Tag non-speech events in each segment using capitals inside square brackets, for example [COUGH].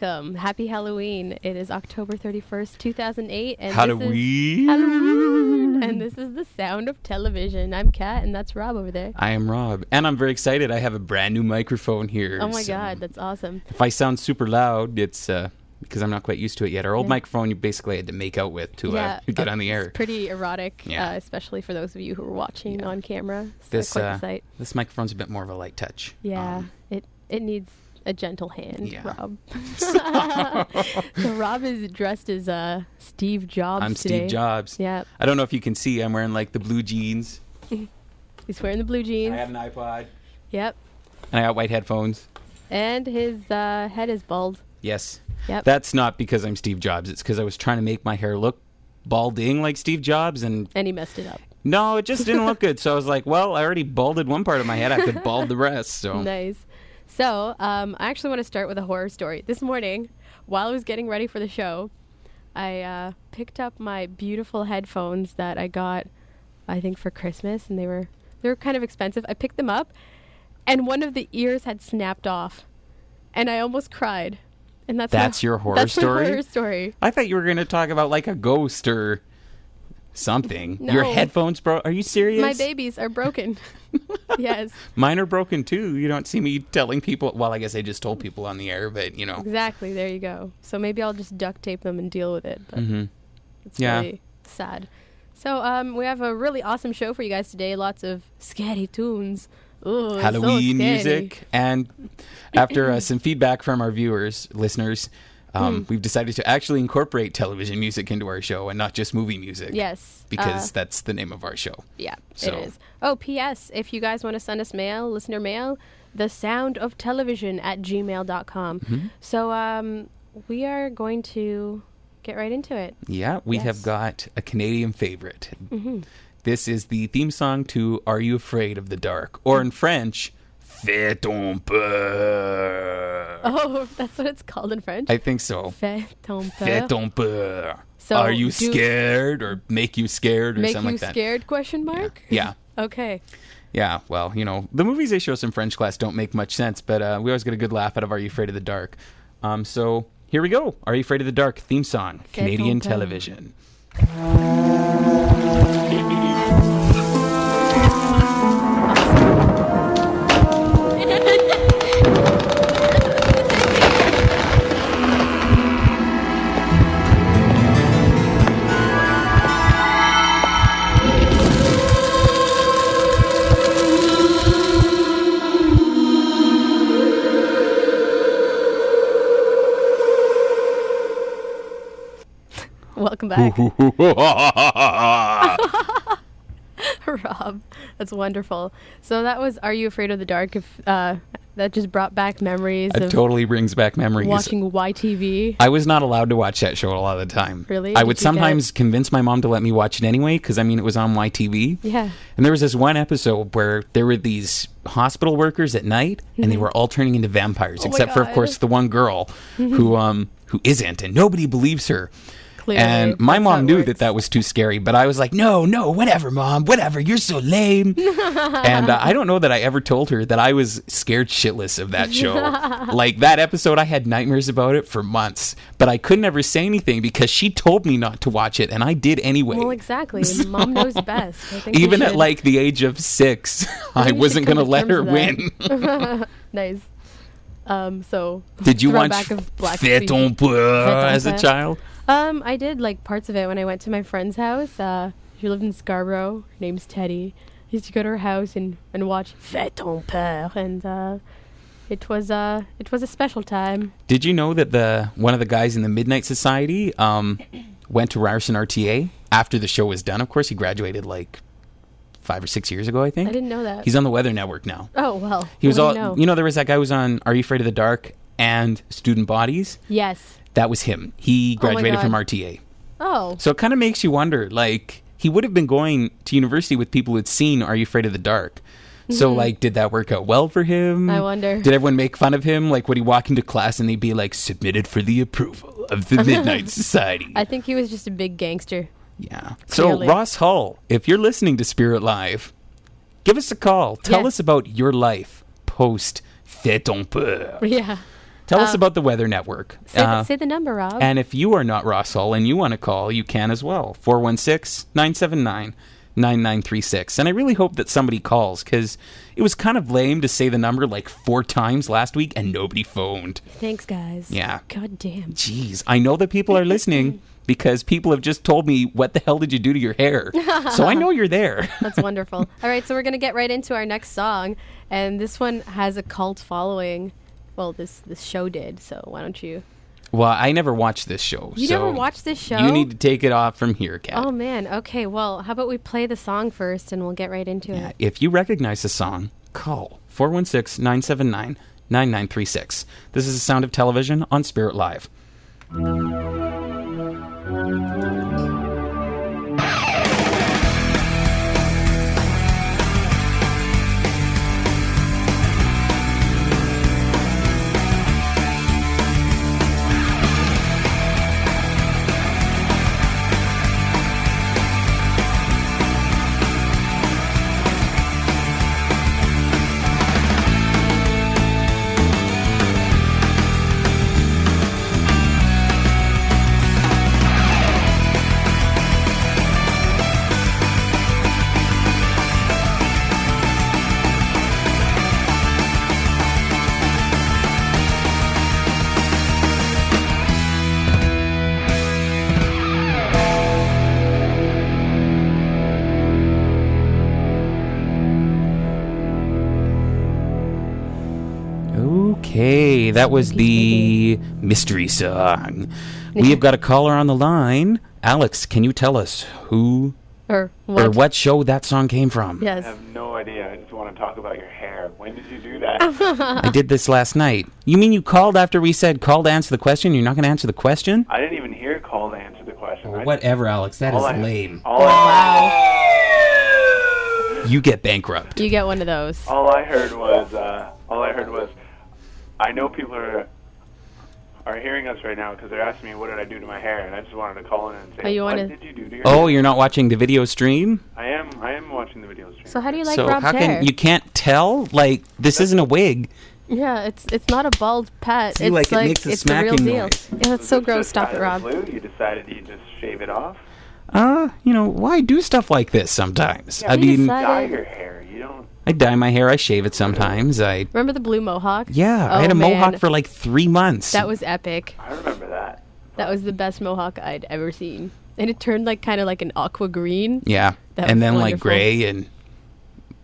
welcome. Happy Halloween! It is October thirty first, two thousand eight, and this is Halloween. Halloween, and this is the sound of television. I'm Kat, and that's Rob over there. I am Rob, and I'm very excited. I have a brand new microphone here. Oh my so God, that's awesome. If I sound super loud, it's uh, because I'm not quite used to it yet. Our old Yeah. microphone, you basically had to make out with to, yeah, uh, [LAUGHS] get uh, on the air. It's pretty erotic, Yeah. uh, especially for those of you who are watching on camera. It's This quite uh, this microphone's a bit more of a light touch. Yeah, Um, it it needs a gentle hand, Yeah. Rob. [LAUGHS] [LAUGHS] so Rob is dressed as uh, Steve Jobs I'm today. Steve Jobs. Yeah, I don't know if you can see. I'm wearing like the blue jeans. [LAUGHS] he's wearing the blue jeans. I have an iPod, Yep, and I got white headphones. and his uh, head is bald. Yes. Yep. That's not because I'm Steve Jobs. It's because I was trying to make my hair look balding like Steve Jobs, and and he messed it up. no, it just didn't look good. So I was like, well, I already balded one part of my head. I could bald the rest. So Nice. So, um, I actually want to start with a horror story. This morning, while I was getting ready for the show, I uh, picked up my beautiful headphones that I got, I think, for Christmas, and they were they were kind of expensive. I picked them up, and one of the ears had snapped off, and I almost cried. And that's That's my, your [LAUGHS] horror that's story? My horror story. I thought you were going to talk about like a ghost or something. [LAUGHS] Your headphones, bro? Are you serious? My babies are broken. [LAUGHS] yes, Mine are broken too. You don't see me telling people. Well, I guess I just told people on the air, but you know. exactly. There you go. So maybe I'll just duct tape them and deal with it. But hmm It's Yeah. really sad. So um, we have a really awesome show for you guys today. Lots of scary tunes. Ooh, it's so Halloween music, and after uh, some feedback from our viewers, listeners, um, Hmm. we've decided to actually incorporate television music into our show and not just movie music. Yes. Because uh, that's the name of our show. yeah, so- it is. Oh, P.S. If you guys want to send us mail, listener mail, the sound of television at gmail.com. Mm-hmm. So um, we are going to get right into it. Yeah, we have got a Canadian favorite. Mm-hmm. This is the theme song to Are You Afraid of the Dark? Or in French, Fais ton peur. Oh, [LAUGHS] that's what it's called in French. I think so. Fais ton Fais ton peur. So Are you scared or make you scared or Make something like that? Make you scared? Question mark. Yeah. Okay. Yeah, well, you know, the movies they show us in French class don't make much sense, but uh, we always get a good laugh out of Are You Afraid of the Dark? Um, so here we go. Are You Afraid of the Dark theme song, Canadian ton peur. television. Welcome back. [LAUGHS] Rob. That's wonderful. So that was Are You Afraid of the Dark? If uh, that just brought back memories It totally brings back memories. watching YTV. I was not allowed to watch that show a lot of the time. Really? I Did would you get- sometimes convince my mom to let me watch it anyway because I mean it was on YTV. Yeah. And there was this one episode where there were these hospital workers at night and they were all turning into vampires Mm-hmm. Oh except for of course the one girl who um who isn't and nobody believes her. Clearly, and my that's mom knew works. that that was too scary, but I was like, "No, no, whatever, mom, whatever. You're so lame." [LAUGHS] and uh, I don't know that I ever told her that I was scared shitless of that show. [LAUGHS] like that episode, I had nightmares about it for months, but I couldn't ever say anything because she told me not to watch it, and I did anyway. Well, exactly. [LAUGHS] Mom knows best. I think Even at like the age of six, I wasn't going to let her win. nice. Um. So. Did you watch throwback of Black Fais Creek. ton peur as a child? Um, I did like parts of it when I went to my friend's house. Uh, she lived in Scarborough. Her name's Teddy. I used to go to her house and, and watch Fais ton peur, and uh, it was uh, it was a special time. Did you know that the one of the guys in the Midnight Society um, went to Ryerson RTA after the show was done? Of course, he graduated like five or six years ago, I think. I didn't know that. He's on the Weather Network now. oh well. He was all. you know? You know, there was that guy who was on Are You Afraid of the Dark and Student Bodies. yes. That was him. He Oh graduated from RTA. Oh. So it kind of makes you wonder, like he would have been going to university with people who'd seen Are You Afraid of the Dark. So, mm-hmm. like, did that work out well for him? I wonder. Did everyone make fun of him? Like, would he walk into class and they'd be like, submitted for the approval of the [LAUGHS] Midnight Society? I think he was just a big gangster. Yeah. So Ross Hull, if you're listening to Spirit Live, give us a call. Tell Yeah. us about your life post Fête on Peur. [LAUGHS] Yeah. Tell us Um, about the Weather Network. Say, Uh, the, say the number, Rob. and if you are not Ross Hull and you want to call, you can as well. 416 979 9936. And I really hope that somebody calls because it was kind of lame to say the number like four times last week and nobody phoned. Thanks, guys. Yeah. God damn. Jeez, I know that people are listening [LAUGHS] because people have just told me, What the hell did you do to your hair? so I know you're there. [LAUGHS] That's wonderful. All right, so we're gonna get right into our next song, and this one has a cult following. Well, this this show did. So why don't you? well, I never watched this show. You so never watched this show? You need to take it off from here, Kat. Oh man. Okay. Well, how about we play the song first, and we'll get right into Yeah, it. if you recognize the song, call 416 979 9936. This is the sound of television on Spirit Live. That was the mystery song. We have got a caller on the line. Alex, can you tell us who Or what? or what show that song came from? Yes. I have no idea. I just want to talk about your hair. When did you do that? [LAUGHS] I did this last night. You mean you called after we said call to answer the question? You're not going to answer the question? I didn't even hear call to answer the question. I- whatever, Alex. That is all I- lame. All I, You get bankrupt. You get one of those. all I heard was, uh, all I heard was, I know people are are hearing us right now because they're asking me what did I do to my hair, and I just wanted to call in and say, Oh, you what wanna- did you do to your Oh, hair? you're not watching the video stream? I am. I am watching the video stream. So how do you like so Rob's how hair? can you can't tell? Like this isn't a wig. Yeah, it's it's not a bald pet. See, it's like, it like makes a it's the real smacking deal. noise. Yeah, that's so Was this gross. just Stop it, Rob. blue? You decided you just shave it off. Uh, you know, why do stuff like this sometimes? I mean, decided- Dye your hair. You don't. I dye my hair, I shave it sometimes. I Remember the blue mohawk? Yeah, I Oh, had a oh, mohawk man. for like 3 months. That was epic. I remember that. That was the best mohawk I'd ever seen. And it turned like kind of like an aqua green. Yeah. That and was then like wonderful. gray and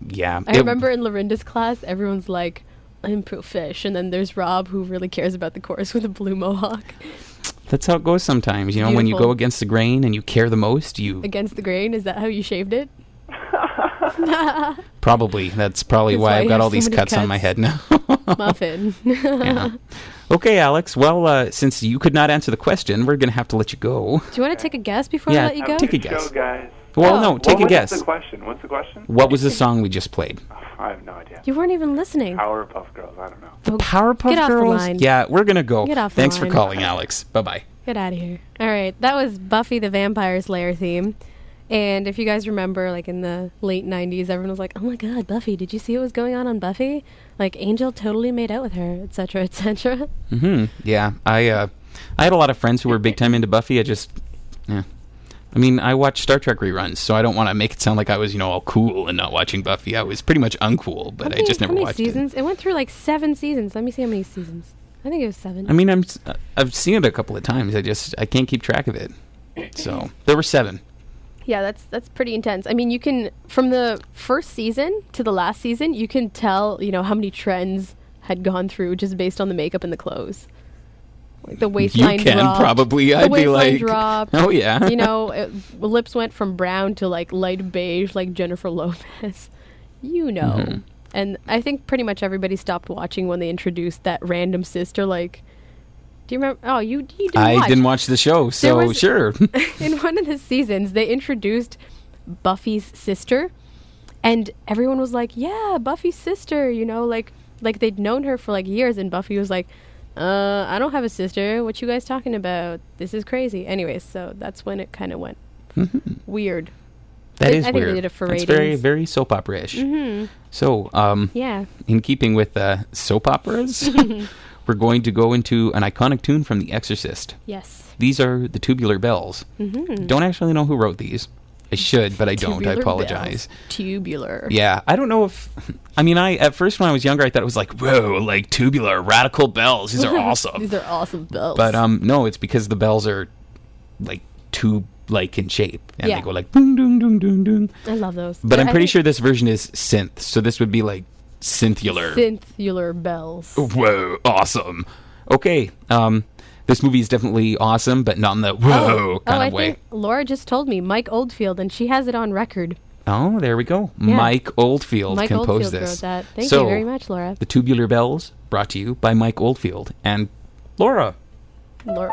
yeah. I It- remember in Lorinda's class, everyone's like, I'm pro fish. And then there's Rob, who really cares about the chorus with a blue mohawk That's how it goes sometimes. You know, when you Beautiful. go against the grain and you care the most, you against the grain. Is that how you shaved it? [LAUGHS] probably that's probably That's why why I've got all so these many cuts, on my head now. [LAUGHS] Muffin. yeah. [LAUGHS] Okay, Alex. Well, uh, since you could not answer the question, we're gonna have to let you go. Do you want to take a guess before Yeah, I let you go? Take a guess. Show, guys. Well, Oh. no, take What a was guess. the question? What's the question? What was the song we just played? [SIGHS] I have no idea. You weren't even listening. Powerpuff Girls. I don't know. Oh, Powerpuff get off the Girls. line. Yeah, we're gonna go. Get off the Thanks for calling, Alex. Bye bye. Get out of here. All right, that was Buffy the Vampire Slayer theme. And if you guys remember, like in the late 90s, everyone was like, oh my god, Buffy, did you see what was going on on Buffy? Like, Angel totally made out with her, etc., etc. Hmm. Yeah. I uh, I had a lot of friends who were big time into Buffy. I just, yeah. I mean, I watched Star Trek reruns, so I don't want to make it sound like I was, you know, all cool and not watching Buffy. I was pretty much uncool, but How I just never how many watched seasons? It. went through like seven seasons. Let me see how many seasons. I think it was seven. I mean, I'm I've seen it a couple of times. I just I can't keep track of it. So there were seven. Yeah, that's that's pretty intense. I mean, you can from the first season to the last season, you can tell you know how many trends had gone through just based on the makeup and the clothes. Like the waistline you can dropped, probably. the I'd be waistline like, dropped. oh yeah. you know, it, lips went from brown to like light beige, like Jennifer Lopez. [LAUGHS] You know, Mm-hmm. and I think pretty much everybody stopped watching when they introduced that random sister. Like, do you remember? Oh, you you didn't I watch. didn't watch the show, so was- sure. [LAUGHS] [LAUGHS] in one of the seasons they introduced Buffy's sister and everyone was like, "Yeah, Buffy's sister," you know, like like they'd known her for like years, and Buffy was like, "Uh, I don't have a sister. What you guys talking about? This is crazy." Anyways, so that's when it kind of went weird. That I- is I weird. it It's very, very soap opera-ish. So, um, Yeah. in keeping with uh, soap operas, [LAUGHS] we're going to go into an iconic tune from The Exorcist. Yes. These are the Tubular Bells. Don't actually know who wrote these. I should, but I don't. I apologize. bells. Tubular. Yeah, I don't know if. [LAUGHS] I mean, I at first when I was younger, I thought it was like, whoa, like tubular radical bells. These are [LAUGHS] awesome. These are awesome bells. but um, no, it's because the bells are like tube like in shape, and Yeah. they go like boom, doom, doom, doom, doom. I love those. But I'm pretty think sure this version is synth, so this would be like synthular. Synthular bells. whoa, awesome. Okay, um, this movie is definitely awesome, but not in the whoa oh, kind I of way. think Laura just told me Mike Oldfield, and she has it on record. Oh, there we go. Yeah. Mike Oldfield Mike composed Oldfield this. wrote that. Thank So, you very much, Laura. The Tubular Bells, brought to you by Mike Oldfield and Laura. Laura.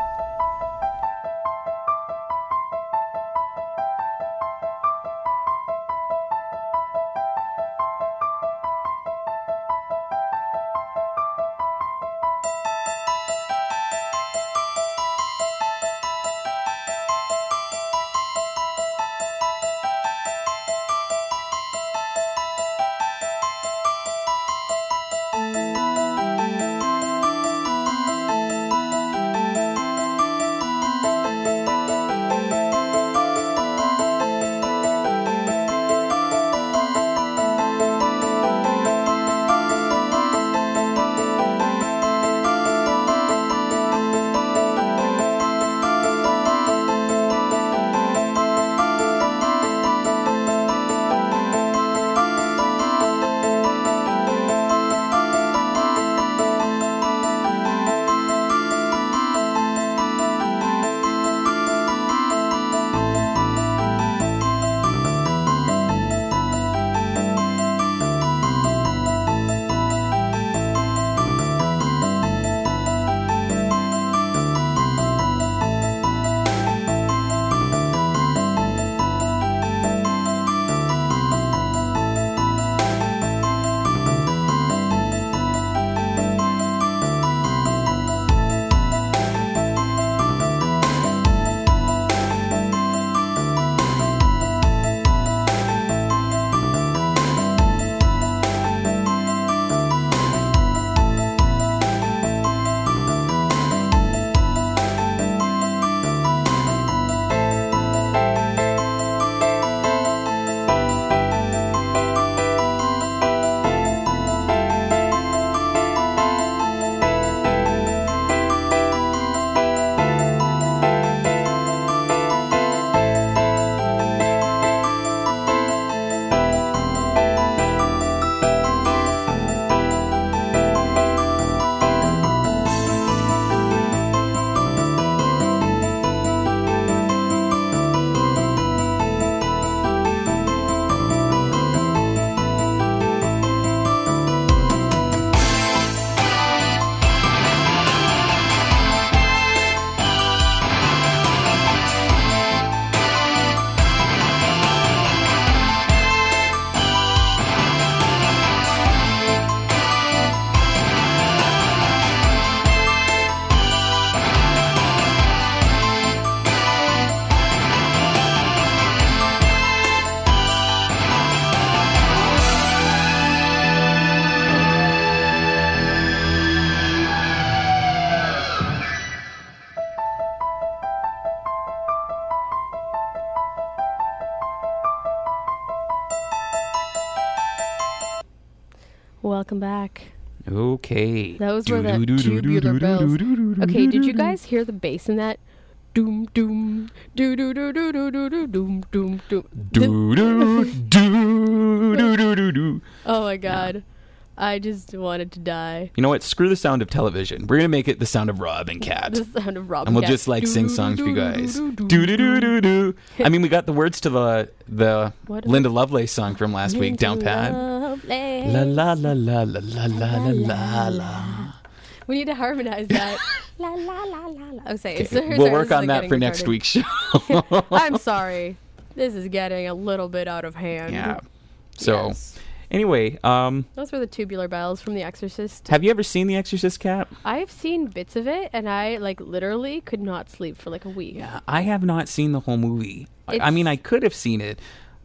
Okay. Those were the tubular bells. Okay, did you guys hear the bass in that? Doom doom doo doo doo doo doo doo doo doom doom doom. Do do do do do do do. Oh my god. I just wanted to die. You know what? Screw the sound of television. We're gonna make it the sound of Rob and Cat. The sound of Robin and Cat. and we'll Cat. just like sing songs for you guys. Do do do do do. I mean, we got the words to the the What Linda Lovelace song from last week down pat. La la la la la la la la la la. We need to harmonize that. la la la la la. Oh, say, Okay, sorry, we'll work on that for next week's show. I'm sorry. This is getting a little bit out of hand. yeah. So, Yes. Anyway, um, Those were the tubular bells from The Exorcist. have you ever seen The Exorcist, Cat? I've seen bits of it, and I like literally could not sleep for like a week. Yeah, I have not seen the whole movie. I- I mean, I could have seen it,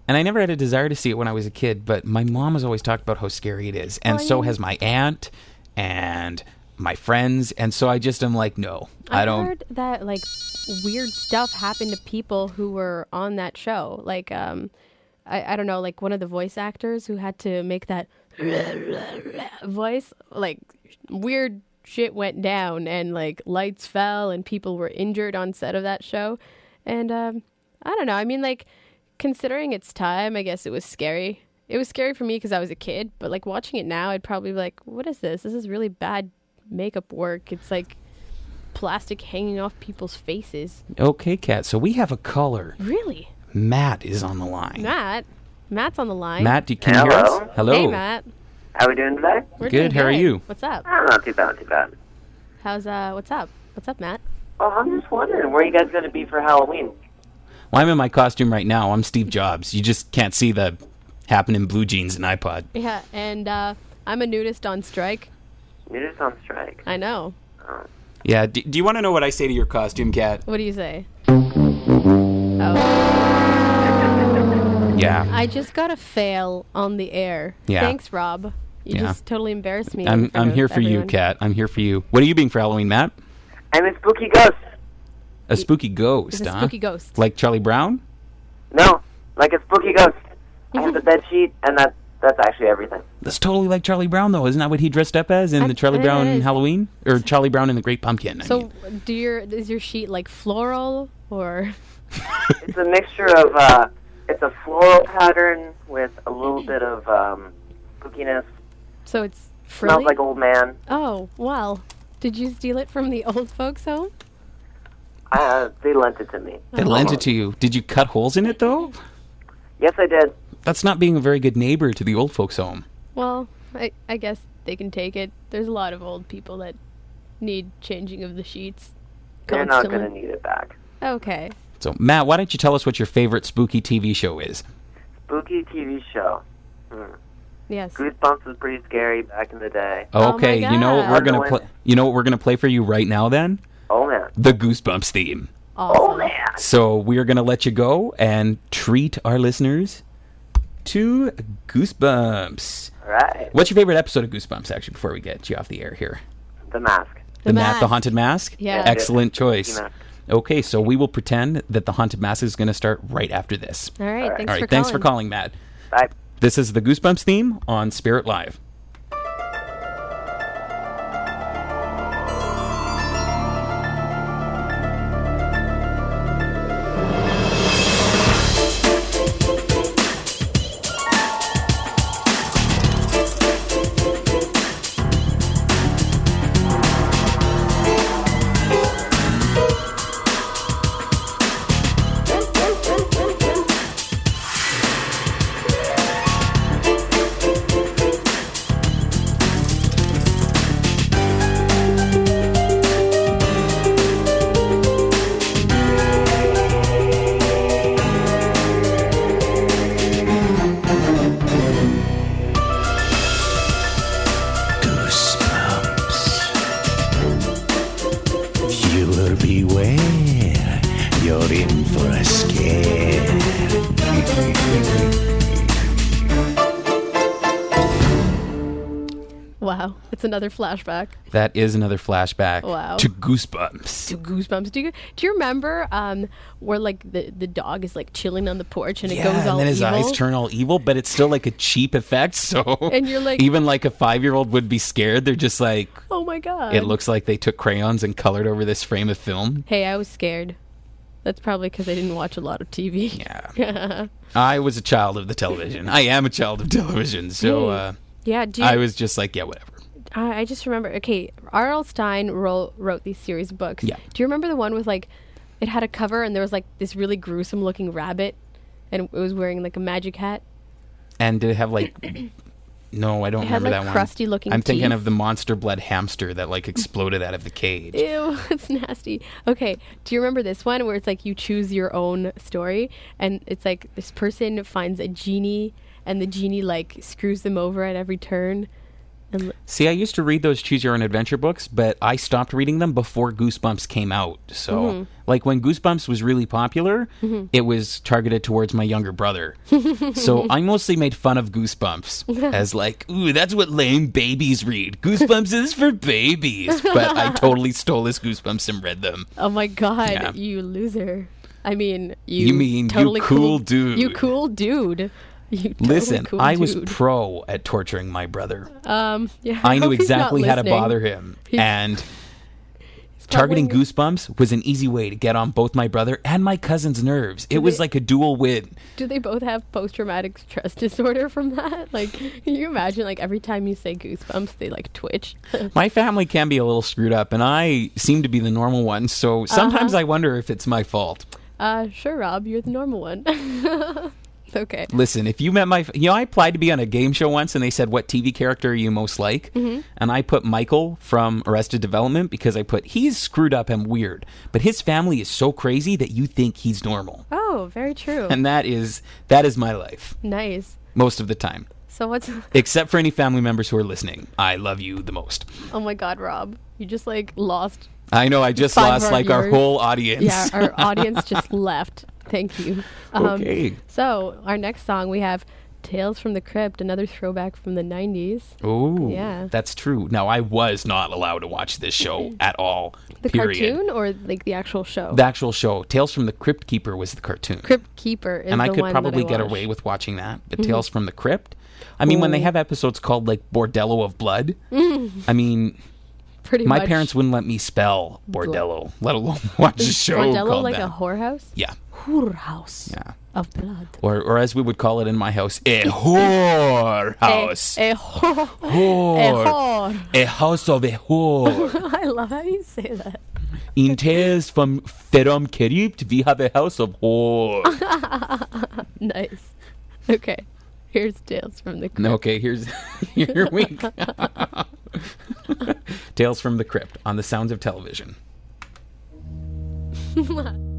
and I never had a desire to see it when I was a kid. But my mom has always talked about how scary it is, and so mean- has my aunt and my friends, and so I just am like, no, I, I don't. heard that like weird stuff happened to people who were on that show. Like, um, I, I don't know, like one of the voice actors who had to make that [LAUGHS] voice, like weird shit went down and like lights fell and people were injured on set of that show. And um, I don't know. I mean, like considering its time, I guess it was scary. It was scary for me because I was a kid, but like watching it now, I'd probably be like, "What is this? This is really bad makeup work. It's like plastic hanging off people's faces." Okay, Cat. So we have a caller. Really, Matt is on the line. Matt? Matt's on the line. Matt, do- can you hear Hello? us? Hello. Hey, Matt. How are we doing today? We're Good, doing how are you? What's up? Oh, not too bad, not too bad. How's uh? What's up? What's up, Matt? Oh, I'm just wondering, where are you guys going to be for Halloween? Well, I'm in my costume right now. I'm Steve Jobs. You just can't see the happening blue jeans and iPod. Yeah, and uh, I'm a nudist on strike. You're on strike. I know. Yeah. Do, do you want to know what I say to your costume, Cat? What do you say? [LAUGHS] Oh, Yeah. I just got a fail on the air. Yeah. Thanks, Rob. You Yeah. just totally embarrassed me. I'm I'm here for you, everyone. Cat. I'm here for you. What are you being for Halloween, Matt? I'm a spooky ghost. A spooky ghost, It's a huh? spooky ghost. Like Charlie Brown? No, like a spooky ghost. I have the bed sheet, and that that's actually everything. That's totally like Charlie Brown, though. Isn't that what he dressed up as in I- the Charlie it Brown is. Halloween or Charlie Brown and the Great Pumpkin? I So, mean. do your is your sheet like floral or? [LAUGHS] It's a mixture of uh, it's a floral pattern with a little bit of um, spookiness. So it's Smells like old man. oh well, did you steal it from the old folks' home? Uh, they lent it to me. they lent it to you. Did you cut holes in it though? Yes, I did. That's not being a very good neighbor to the old folks' home. Well, I I guess they can take it. There's a lot of old people that need changing of the sheets. They're not going to need it back. Okay. So, Matt, why don't you tell us what your favorite spooky TV show is? Spooky TV show. Hmm. Yes. Goosebumps was pretty scary back in the day. Oh Okay, you know what we're gonna play. You know what we're gonna play for you right now. Then Oh man. the Goosebumps theme. Awesome. Oh man. So we are gonna let you go and treat our listeners to Goosebumps. All right. What's your favorite episode of Goosebumps? Actually, before we get you off the air here, The mask. The Ma- the Mask. haunted mask. Yeah. excellent choice. Mask. Okay, so we will pretend that the haunted mask is going to start right after this. All right. Thanks All right, for thanks calling. for calling, Matt. Bye. This is the Goosebumps theme on Spirit Live. Another flashback That is another flashback Wow. to Goosebumps. to Goosebumps. Do you do you remember um where like the the dog is like chilling on the porch and it yeah, goes and all then his evil? eyes turn all evil, but it's still like a cheap effect. So [LAUGHS] And you're like- even like a five year old would be scared. They're just like, Oh my god. it looks like they took crayons and colored over this frame of film. Hey, I was scared. That's probably because I didn't watch a lot of TV. Yeah, [LAUGHS] I was a child of the television. I am a child of television. So uh, Yeah. You, I was just like, yeah, whatever. I, I just remember. Okay, R.L. Stine wrote wrote these series of books. Yeah. Do you remember the one with like, it had a cover and there was like this really gruesome looking rabbit, and it was wearing like a magic hat. And did it have like? No, I don't It had, remember like, that one. crusty looking I'm thinking teeth. of the monster blood hamster that like exploded out of the cage. Ew, [LAUGHS] it's nasty. Okay, do you remember this one where it's like you choose your own story and it's like this person finds a genie and the genie like screws them over at every turn. See, I used to read those choose your own adventure books, but I stopped reading them before Goosebumps came out. So, Mm-hmm. like when Goosebumps was really popular, it was targeted towards my younger brother. [LAUGHS] so, I mostly made fun of Goosebumps as like, "Ooh, that's what lame babies read. Goosebumps is for babies." [LAUGHS] But I totally stole his Goosebumps and read them. oh my god, Yeah. you loser! I mean, you. You mean you totally cool dude. You cool dude. You totally Listen, cool I was dude. pro at torturing my brother. um, yeah, I [LAUGHS] knew he's not exactly how to bother him. [LAUGHS] He's- and [LAUGHS] targeting probably- Goosebumps was an easy way to get on both my brother and my cousin's nerves. It was like a dual win. Do they both have post traumatic stress disorder from that? Like, can you imagine? Like every time you say goosebumps, they like twitch. My family can be a little screwed up, and I seem to be the normal one, so sometimes Uh-huh. I wonder if it's my fault. uh, sure, Rob, you're the normal one. [LAUGHS] okay. Listen, if you met my, you know, I applied to be on a game show once, and they said, "What TV character are you most like?" Mm-hmm. And I put Michael from Arrested Development because I put he's screwed up and weird, but his family is so crazy that you think he's normal, Oh, very true. and that is that is my life nice. most of the time. So what's? [LAUGHS] Except for any family members who are listening, I love you the most. Oh my God, Rob, you just like lost. I know I just Five lost like our whole audience. Yeah, our [LAUGHS] audience just left. [LAUGHS] Thank you. Um, Okay. So our next song we have "Tales from the Crypt," another throwback from the '90s. Oh, Yeah. that's true. Now I was not allowed to watch this show [LAUGHS] at all. The period. cartoon or like the actual show? The actual show, Tales from the Crypt Keeper, was the cartoon, Crypt Keeper is and I could probably I get away with watching that. But Tales from the Crypt, I mean, when they have episodes called like Bordello of Blood, [LAUGHS] I mean, Pretty my much. parents wouldn't let me spell Bordello, let alone [LAUGHS] watch a Is show Bordello called like that. a whorehouse? yeah, Whorehouse yeah. of blood. Or, or as we would call it in my house, a whore [LAUGHS] house. A, a whore. Whore. A whore. A house of a whore. [LAUGHS] I love how you say that. In Tales from Ferom Kerypt, we have a house of whore. Nice. Okay. Here's Tales from the Crypt. okay, here's here we go. [LAUGHS] Tales from the Crypt on the Sounds of Television. [LAUGHS]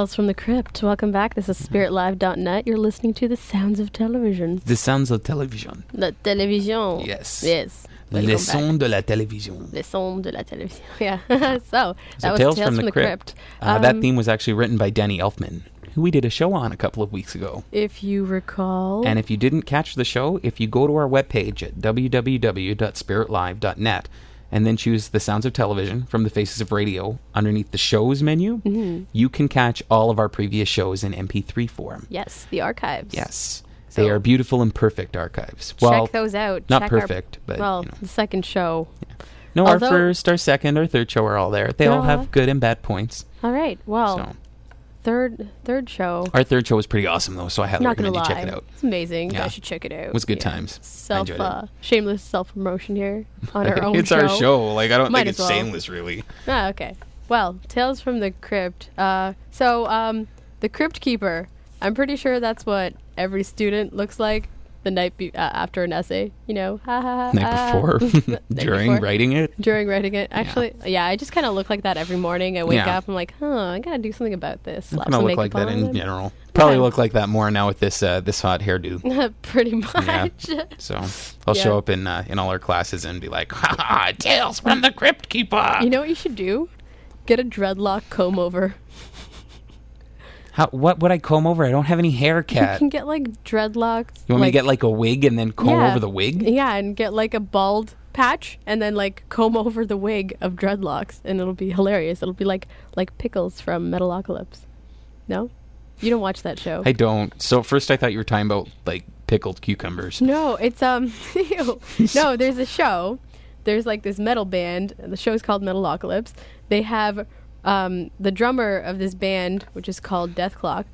Tales from the Crypt. Welcome back. This is spiritlive.net. You're listening to the sounds of television. The Sounds of Television. La télévision. Yes. Yes. Welcome Les sons de la télévision. Les sons de la télévision. [LAUGHS] Yeah. [LAUGHS] so, that So was Tales, from, the, Crypt. Uh, that Um, theme was actually written by Danny Elfman, who we did a show on a couple of weeks ago. If you recall. And if you didn't catch the show, if you go to our webpage at www.spiritlive.net and then choose the sounds of television from the faces of radio underneath the shows menu, Mm-hmm. you can catch all of our previous shows in MP3 form. yes, the archives. Yes. So- they are beautiful and perfect archives. Well, Check those out. not Check our- perfect, but, well, you know. the second show. no, our first, our second, our third show are all there. They all all- have good and bad points. All right. Well, So third third show. our third show was pretty awesome though, so I highly not recommend lie, you check it out. it's amazing. You Yeah. guys should check it out. It was good Yeah. times. Self, uh, shameless self promotion here on our [LAUGHS] own. it's our show. Like I don't Might think it's well. shameless really. Ah, okay. Well, Tales from the Crypt. Uh, so, um, the Crypt Keeper. I'm pretty sure that's what every student looks like the night be- uh, after an essay. You know, ha ha ha. Night before, [LAUGHS] Night [LAUGHS] during before. writing it. During writing it, actually, yeah, I just kind of look like that every morning. I wake Yeah. up, I'm like, huh, I gotta do something about this. Slap some look like that in general. Probably Yeah. look like that more now with this uh, this hot hairdo. [LAUGHS] Pretty much. Yeah. So I'll Yeah. show up in uh, in all our classes and be like, "Ha ha! Tales from the Crypt Keeper." You know what you should do? Get a dreadlock comb over. How, what would I comb over? I don't have any hair, You cat. can get like dreadlocks. You want me to get like a wig and then comb Yeah. over the wig? Yeah, and get like a bald patch and then like comb over the wig of dreadlocks and it'll be hilarious. It'll be like like pickles from Metalocalypse. No? You don't watch that show. I don't. So first I thought you were talking about like pickled cucumbers. no, it's um [LAUGHS] no, there's a show. There's like this metal band. The show's called Metalocalypse. They have um the drummer of this band, which is called Dethklok,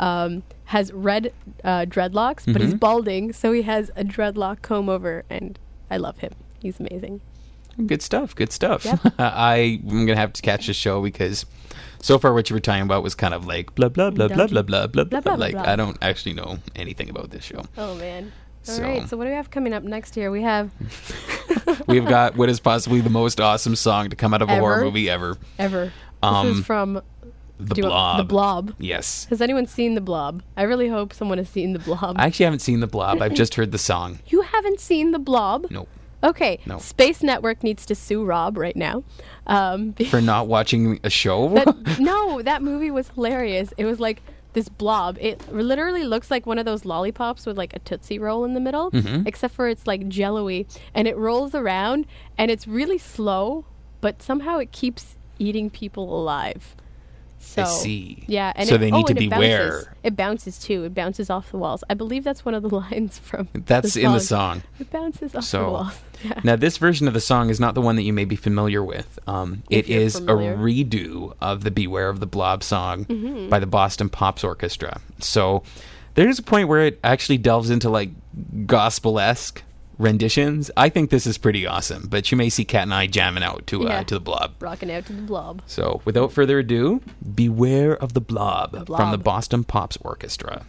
um, has red uh, dreadlocks, but he's balding, so he has a dreadlock comb over, and I love him. He's amazing. Good stuff. Good stuff. Yep. [LAUGHS] I am gonna have to catch this show because so far what you were talking about was kind of like blah blah blah blah blah blah blah blah. Blah, Like blah. I don't actually know anything about this show. Oh man. All So- right. So what do we have coming up next here? We have [LAUGHS] We've got what is possibly the most awesome song to come out of a horror movie ever. ever. Um, this is from The do you want- Blob. The Blob. Yes. Has anyone seen The Blob? I really hope someone has seen The Blob. I actually haven't seen The Blob. I've just heard the song. [LAUGHS] you haven't seen The Blob? Nope. Okay. No. Space Network needs to sue Rob right now. Um, [LAUGHS] For not watching a show. that, [LAUGHS] no, that movie was hilarious. It was like this blob. It literally looks like one of those lollipops with like a tootsie roll in the middle, Mm-hmm. except for it's like jello-y, and it rolls around, and it's really slow, but somehow it keeps eating people alive. So, see. Yeah, and So it, they oh, need to and it beware. bounces. It bounces too. It bounces off the walls. I believe that's one of the [LAUGHS] lines from. That's in the song. It bounces off the So walls. [LAUGHS] Yeah. now this version of the song is not the one that you may be familiar with. Um, it is familiar. a redo of the "Beware of the Blob" song Mm-hmm. by the Boston Pops Orchestra. So there's a point where it actually delves into like gospel esque renditions. I think this is pretty awesome. But you may see Cat and I jamming out to uh, Yeah. to the Blob. Rocking out to the blob. So without further ado, "Beware of the Blob" from the Boston Pops Orchestra.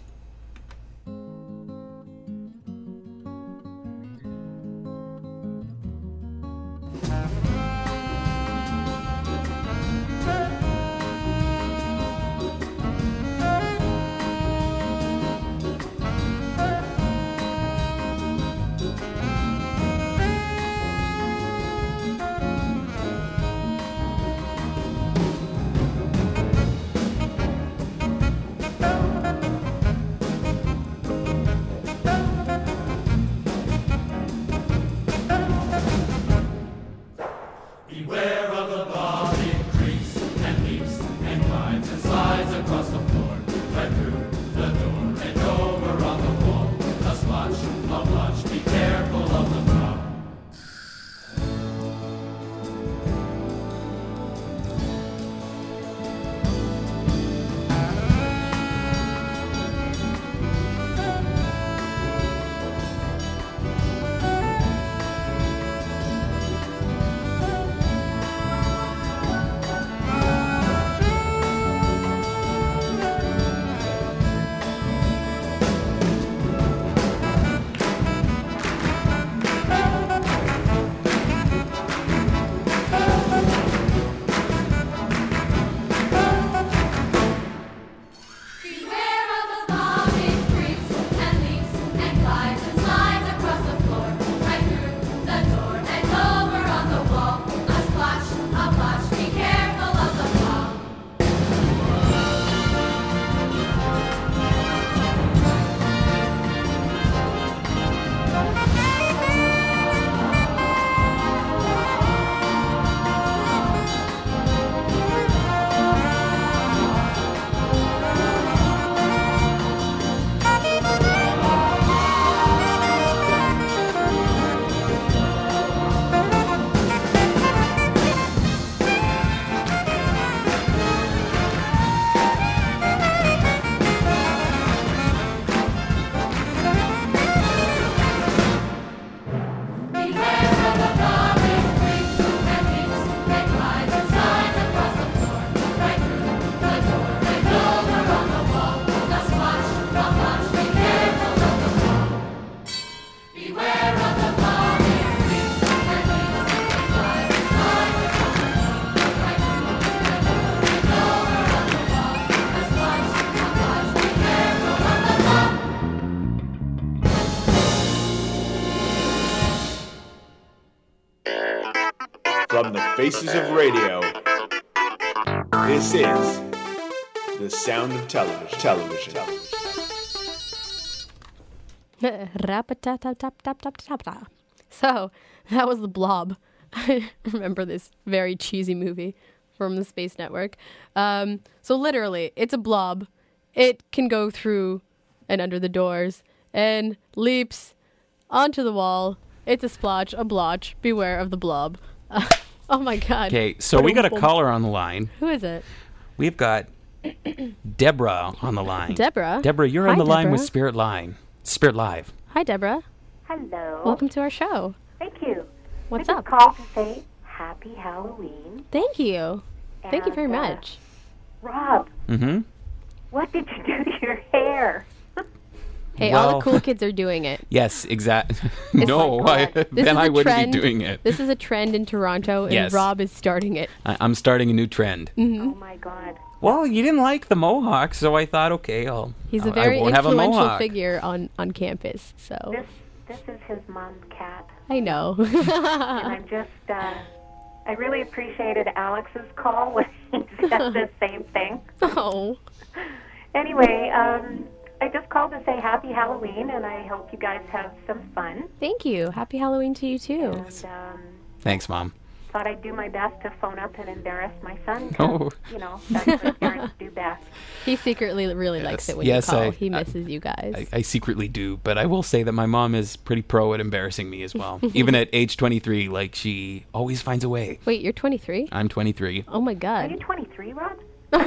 Radio, this is the sound of television. Television. [LAUGHS] Rap-a-tap-tap-tap-tap-tap-tap. So that was the Blob. [LAUGHS] I remember this very cheesy movie from the Space Network. Um, so literally, it's a blob. It can go through and under the doors and leaps onto the wall. It's a splotch, a blotch. Beware of the blob. [LAUGHS] [LAUGHS] oh my god. Okay, so we got a caller on the line. Who is it? We've got Deborah on the line. Deborah. Deborah, you're Hi, on the line with Spirit Line. Spirit Live. Hi, Deborah. Hello. Welcome to our show. Thank you. What's I just up? called to say Happy Halloween. Thank you. Thank you very uh, much. Rob, Mm-hmm. what did you do to your hair? Hey, all the cool kids are doing it. [LAUGHS] Yes, exactly. [LAUGHS] no, I, then I wouldn't trend. be doing it. This is a trend in Toronto, and Yes. Rob is starting it. I, I'm starting a new trend. Mm-hmm. Oh my God. Well, you didn't like the mohawk, so I thought, okay, I'll. He's a very I won't have a influential figure on, on campus, so This this is his mom's cat, I know. [LAUGHS] and I'm just uh, I really appreciated Alex's call when he said the same thing. oh, Anyway, um, I just called to say Happy Halloween, and I hope you guys have some fun. thank you. Happy Halloween to you too. And um, Thanks, Mom. thought I'd do my best to phone up and embarrass my son. [LAUGHS] Oh. You know, that's what [LAUGHS] parents do best. He secretly really likes it when Yes, you call. I- he I- misses you guys. I, I secretly do, but I will say that my mom is pretty pro at embarrassing me as well. [LAUGHS] Even at age 23, like she always finds a way. Wait, you're 23? I'm 23. Oh my god. Are you 23, Rob? I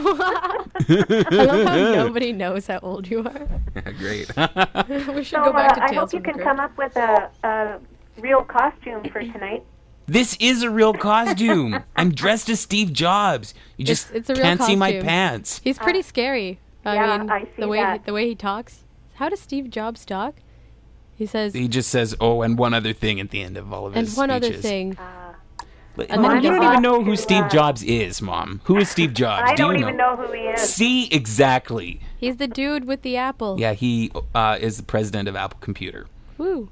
love how nobody knows how old you are. [LAUGHS] Great. [LAUGHS] we should So go back uh, to I hope you can come up with a, a real costume for tonight. this is a real costume. I'm dressed as Steve Jobs. You just it's a real can't see my pants. He's pretty scary. I yeah, mean, I see the way that. the way he talks. How does Steve Jobs talk? He says, He just says, "Oh, and one other thing" at the end of all of and his one other speeches. thing. But- And Mom, then you don't even know who Steve uh, Jobs is, Mom. Who is Steve Jobs? I Do don't you even know who he is. See exactly. He's the dude with the apple. Yeah, he uh, is the president of Apple Computer. Woo.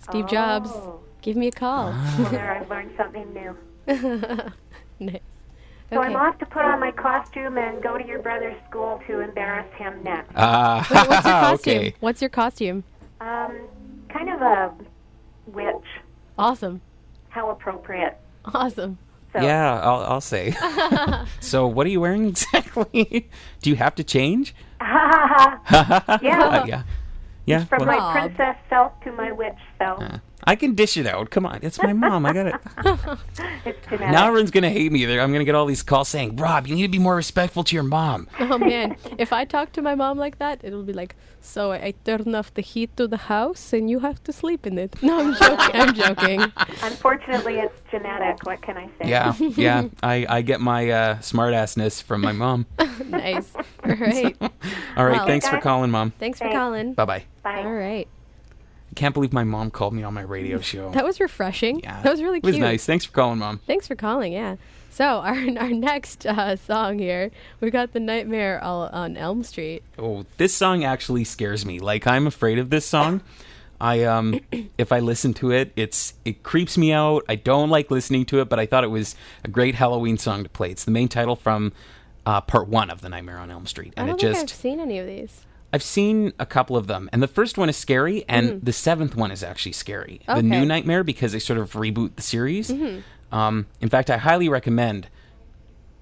Steve Jobs, Oh. give me a call. Ah. There, I've learned something new. [LAUGHS] nice. So Okay. I'm off to put on my costume and go to your brother's school to embarrass him next. Uh, Wait, what's your [LAUGHS] costume? okay. What's your costume? Um, kind of a witch. Awesome. How appropriate. Awesome. So, Yeah, I'll, I'll say. [LAUGHS] so, what are you wearing exactly? [LAUGHS] Do you have to change? [LAUGHS] yeah. Uh, yeah. Yeah. From well, my princess self to my witch self. uh, I can dish it out. Come on, it's my mom. I got it. [LAUGHS] It's now everyone's gonna hate me. They're- I'm gonna get all these calls saying, "Rob, you need to be more respectful to your mom." [LAUGHS] Oh man, if I talk to my mom like that, it'll be like, so I turn off the heat to the house and you have to sleep in it. No, I'm joking. I'm joking. [LAUGHS] Unfortunately, it's genetic. What can I say? Yeah, yeah. I, I get my uh, smartassness from my mom. nice. All right. All right, Well- thanks for calling, mom. Thanks for calling. Bye bye. Bye. All right. I can't believe my mom called me on my radio show. That was refreshing. yeah, That was really It was nice. Thanks for calling, mom. Thanks for calling. Yeah. So [LAUGHS] our our next uh, song here, we got the Nightmare all on Elm Street. Oh, this song actually scares me. Like I'm afraid of this song. I um [COUGHS] if I listen to it, it's it creeps me out. I don't like listening to it, but I thought it was a great Halloween song to play. It's the main title from uh, part one of the Nightmare on Elm Street, I and don't it think just I've seen any of these. I've seen a couple of them, and the first one is scary, and the seventh one is actually scary. The Mm-hmm. New Nightmare because they sort of reboot the series. Mm-hmm. Um, in fact, I highly recommend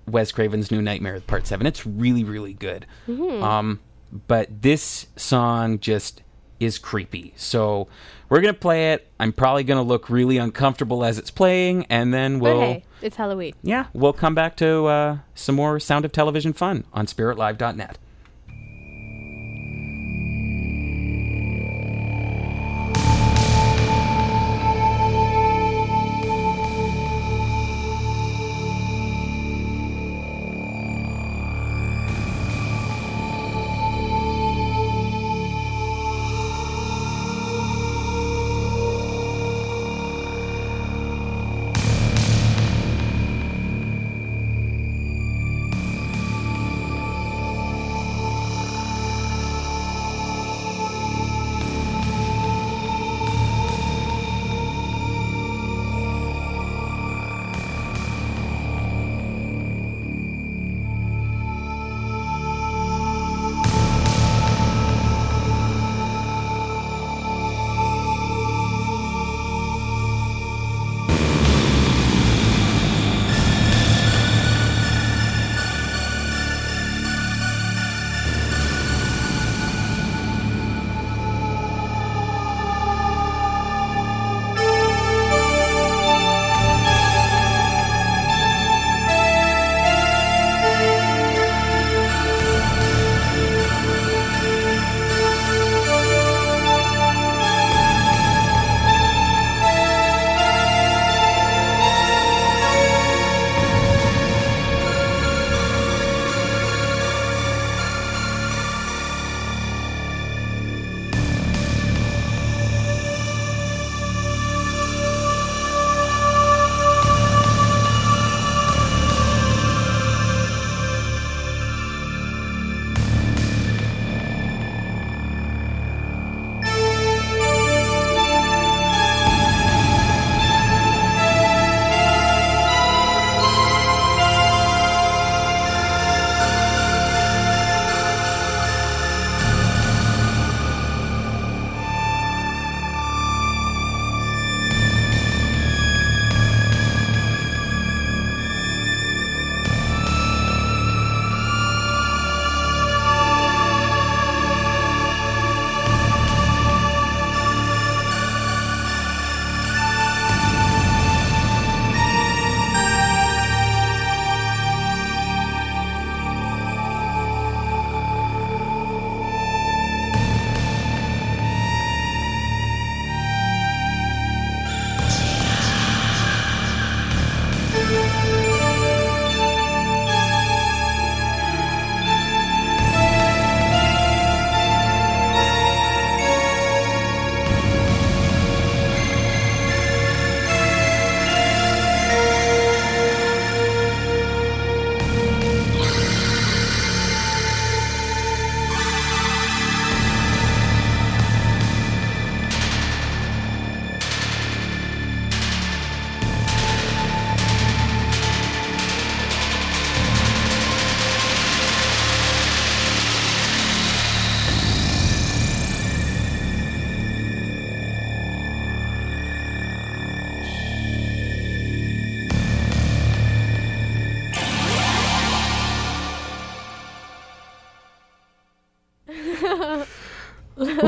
Wes Craven's New Nightmare Part Seven. It's really, really good. Mm-hmm. Um, but this song just is creepy. So we're gonna play it. I'm probably gonna look really uncomfortable as it's playing, and then we'll. hey, it's Halloween. Yeah, we'll come back to uh, some more Sound of Television fun on SpiritLive.net.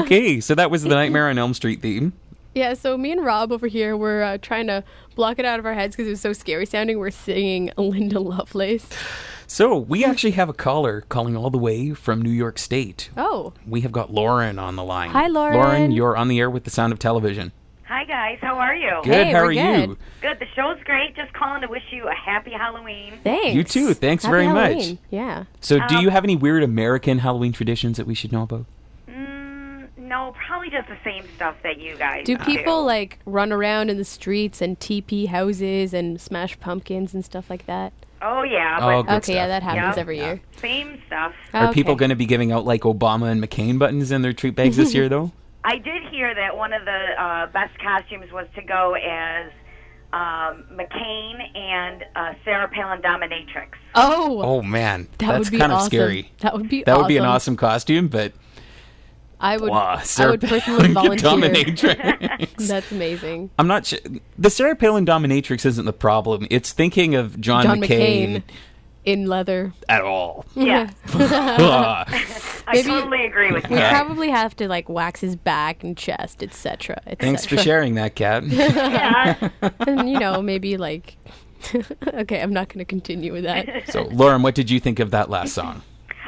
Okay, [LAUGHS] so that was the Nightmare on Elm Street theme. Yeah, so me and Rob over here were uh, trying to block it out of our heads because it was so scary sounding. We're singing Linda Lovelace. So we actually have a caller calling all the way from New York State. Oh, We have got Lauren on the line. Hi, Lauren. Lauren, you're on the air with the sound of television. Hi guys, how are you? Good. Hey, how we're are good. you? Good. The show's great. Just calling to wish you a happy Halloween. thanks. You too. Thanks Happy very much. Yeah. So, do Um, you have any weird American Halloween traditions that we should know about? No, probably just the same stuff that you guys Do Do people like run around in the streets and TP houses and smash pumpkins and stuff like that? Oh yeah, Oh, but good okay, yeah, that happens Yeah. every year. same stuff. Are people going to be giving out like Obama and McCain buttons in their treat bags this year, [LAUGHS] though? I did hear that one of the uh, best costumes was to go as um, McCain and uh, Sarah Palin dominatrix. Oh, Oh man, that that's would be kind of awesome. scary. That would be That would be an awesome costume, but I would. wow, I would personally Palin [LAUGHS] volunteer. dominatrix. [LAUGHS] That's amazing. I'm not sure. The Sarah Palin dominatrix isn't the problem. It's thinking of John, John McCain, McCain in leather. at all. [LAUGHS] Yeah, Ah. I Maybe- totally agree with you. We probably have to like wax his back and chest, etc. Et Thanks for sharing that, Kat. Yeah. and you know, maybe like. okay, I'm not going to continue with that. so, Lauren, what did you think of that last song?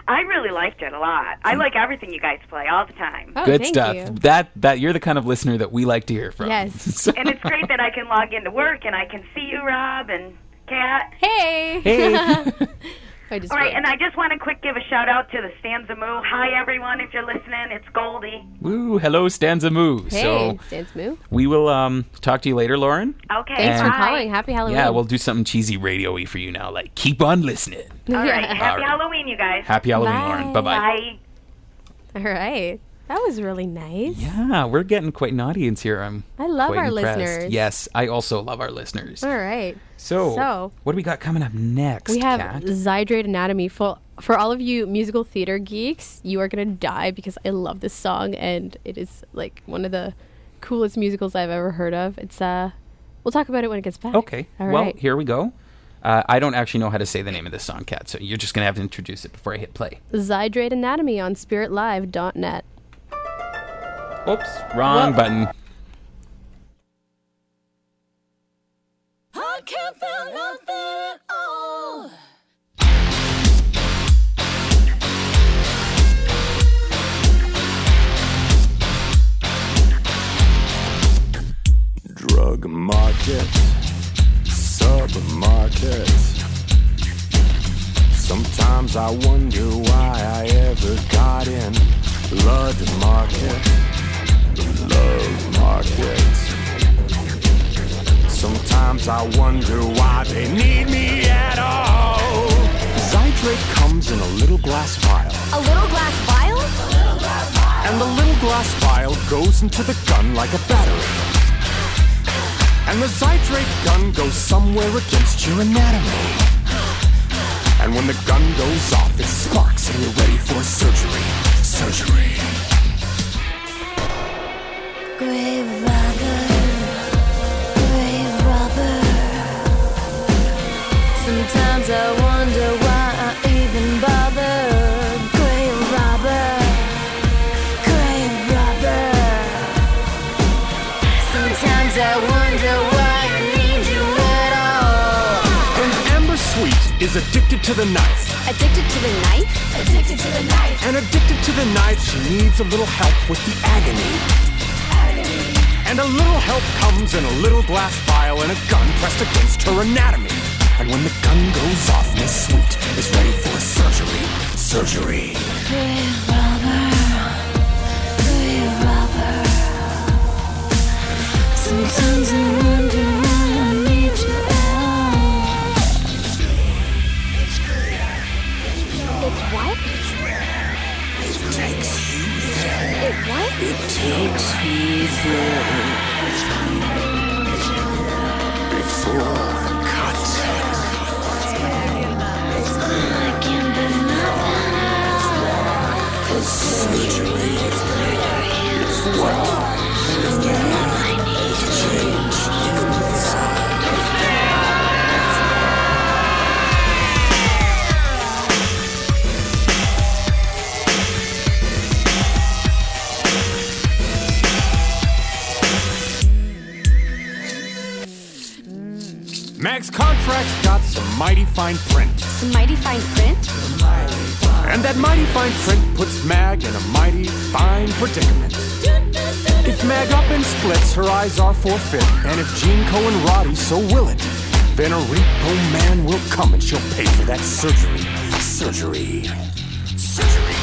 I really liked it a lot. I mm. like everything you guys play all the time. Oh, Good thank stuff. you. That that you're the kind of listener that we like to hear from. Yes. [LAUGHS] So- And it's great that I can log into work and I can see you, Rob and Kat. Hey. hey. [LAUGHS] I just All right, and I just want to quick give a shout out to the Stanza Moo. Hi, everyone, if you're listening. It's Goldie. Woo, hello, Stanza Moo. hey, So Stance Moo. we will um talk to you later, Lauren. Okay, Thanks for calling. Happy Halloween. Yeah, we'll do something cheesy radio-y for you now. Like, keep on listening. All right, [LAUGHS] happy All right. Halloween, you guys. Happy Halloween, Bye. Lauren. Bye-bye. Bye. All right. That was really nice. Yeah, we're getting quite an audience here. I'm I love our impressed. listeners. Yes, I also love our listeners. All right. So, So- what do we got coming up next, We have Kat? Zydrate Anatomy. For, for all of you musical theater geeks, you are going to die because I love this song and it is like one of the coolest musicals I've ever heard of. It's, uh, we'll talk about it when it gets back. Okay. All well, right. here we go. Uh, I don't actually know how to say the name of this song, Kat, so you're just going to have to introduce it before I hit play. Zydrate Anatomy on spiritlive.net. Oops, wrong Whoa. button. I can't feel nothing at all. Drug market, supermarket. Sometimes I wonder why I ever got in. Blood market, love market. Sometimes I wonder why they need me at all. Zydrate comes in a little glass vial. A little glass vial? And the little glass vial goes into the gun like a battery. And the Zydrate gun goes somewhere against your anatomy. And when the gun goes off, it sparks and you're ready for surgery. Surgery. Is addicted to the knife. Addicted to the knife? Addicted to the knife. And addicted to the knife, she needs a little help with the agony. And a little help comes in a little glass vial and a gun pressed against her anatomy. And when the gun goes off, Miss Sweet is ready for surgery. Surgery. Robber. Sometimes I It takes you there. Before the nothing. Cause surgery is what contract's got some mighty fine print. Some mighty fine print? And that mighty fine print puts Mag in a mighty fine predicament. If Mag up and splits, her eyes are forfeit. And if GeneCo and Rotti so will it, then a repo man will come and she'll pay for that. Surgery. Surgery. Surgery.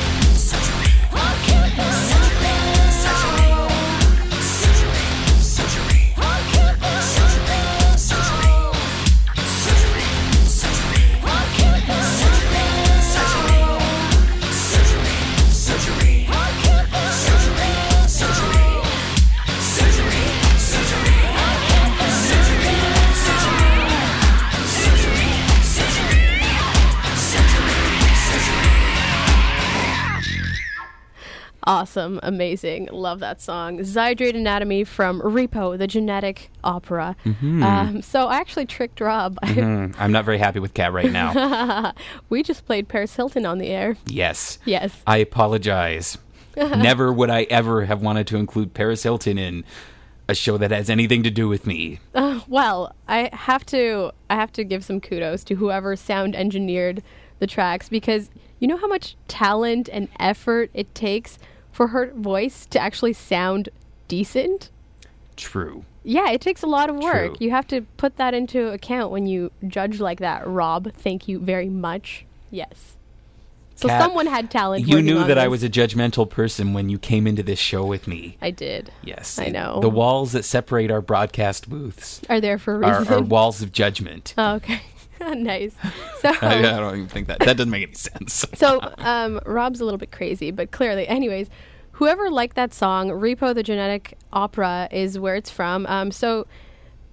Awesome, amazing, love that song. Zydrate Anatomy from Repo, the genetic opera. Mhm. Um, so I actually tricked Rob. [LAUGHS] Mhm. I'm not very happy with Kat right now. [LAUGHS] we just played Paris Hilton on the air. yes. Yes. I apologize. [LAUGHS] Never would I ever have wanted to include Paris Hilton in a show that has anything to do with me. Uh, well, I have to I have to give some kudos to whoever sound engineered the tracks because you know how much talent and effort it takes for her voice to actually sound decent? True. Yeah, it takes a lot of work. True. You have to put that into account when you judge like that. Rob, thank you very much. Yes. So Kat, someone had talent. You knew that I was a judgmental person when you came into this show with me. I did. Yes. I know. The walls that separate our broadcast booths Are there for a are, reason? are walls of judgment. Oh, okay. [LAUGHS] nice. [LAUGHS] So I, I don't even think that. That doesn't make any sense. [LAUGHS] so um, Rob's a little bit crazy, but clearly, anyways, whoever liked that song, "Repo the Genetic Opera" is where it's from. Um, so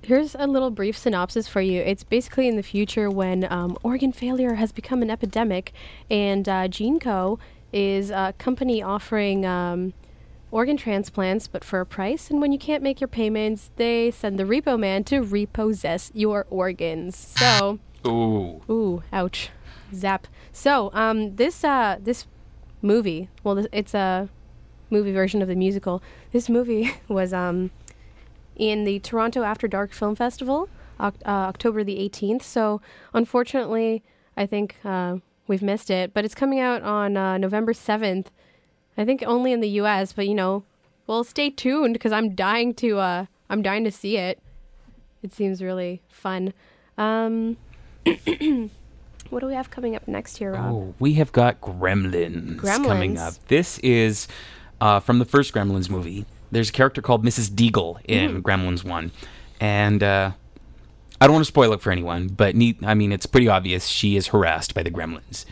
here's a little brief synopsis for you. It's basically in the future when um, organ failure has become an epidemic, and uh, GeneCo is a company offering. Um, Organ transplants, but for a price. And when you can't make your payments, they send the repo man to repossess your organs. So, Ooh. Ooh, ouch. Zap. So, um, this uh, this movie, well, th- it's a movie version of the musical. This movie [LAUGHS] was um, in the Toronto After Dark Film Festival, uh, October the 18th. So, unfortunately, I think uh, we've missed it, but it's coming out on uh, November 7th. I think only in the U.S., but you know, well, stay tuned because I'm dying to uh, I'm dying to see it. It seems really fun. Um, [COUGHS] what do we have coming up next here, Rob? Oh, we have got Gremlins, coming up. This is uh, from the first Gremlins movie. There's a character called Mrs. Deagle in Mhm. Gremlins 1. And uh, I don't want to spoil it for anyone, but neat, I mean, it's pretty obvious she is harassed by the Gremlins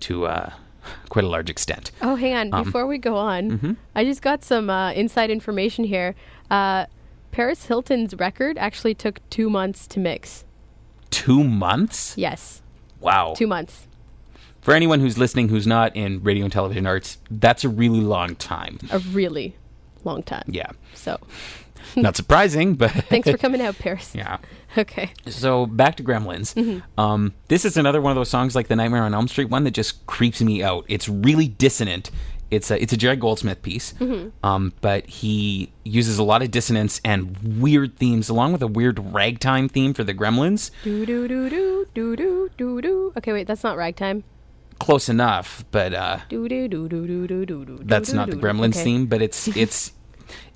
to uh, [LAUGHS] quite a large extent. Oh, hang on. Um, Before we go on, mhm. I just got some uh, inside information here. Uh, Paris Hilton's record actually took two months to mix. Two months? Yes, Wow. two months. For anyone who's listening who's not in radio and television arts, that's a really long time. A really long time. Yeah. So, [LAUGHS] Not surprising, but. [LAUGHS] thanks for coming out, Paris. [LAUGHS] Yeah. Okay. So back to Gremlins. Mhm. Um, this is another one of those songs like the Nightmare on Elm Street one that just creeps me out. It's really dissonant. It's a it's a Jerry Goldsmith piece, Mhm. um, but he uses a lot of dissonance and weird themes, along with a weird ragtime theme for the Gremlins. Do do do do do do do do. Okay, wait, that's not ragtime. Close enough, but uh, Do do do do do do do do. that's not the. Gremlins Okay. theme. But it's it's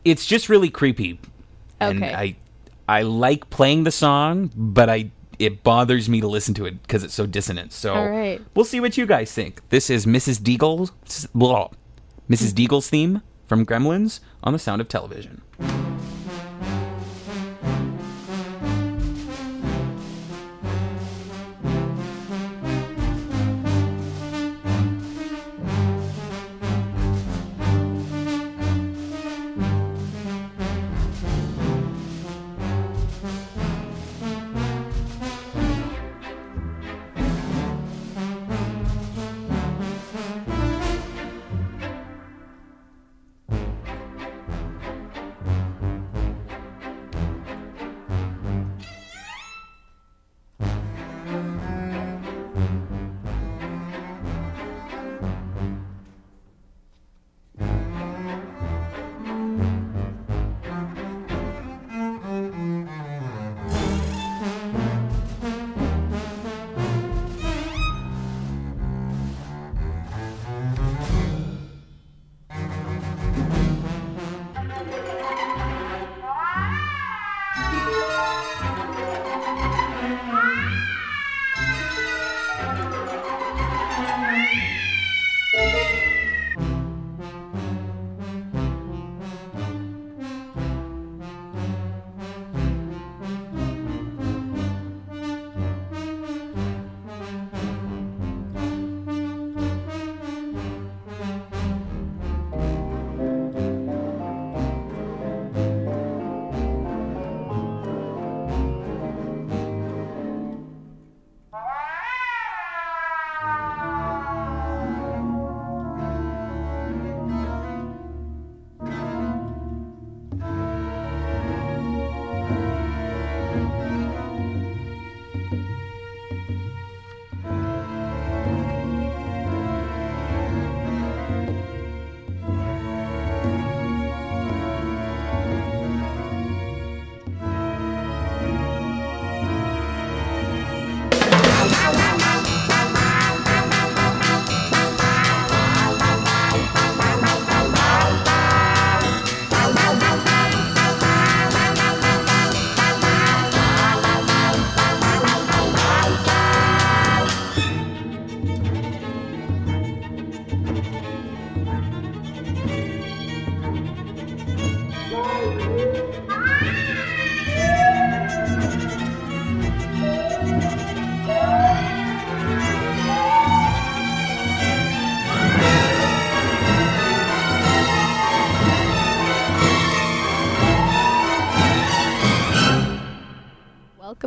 it's just really creepy, and Okay. I I like playing the song, but I it bothers me to listen to it because it's so dissonant. So All right. we'll see what you guys think. This is Mrs. Deagle's blah, Mrs. Deagle's theme from Gremlins on the Sound of Television.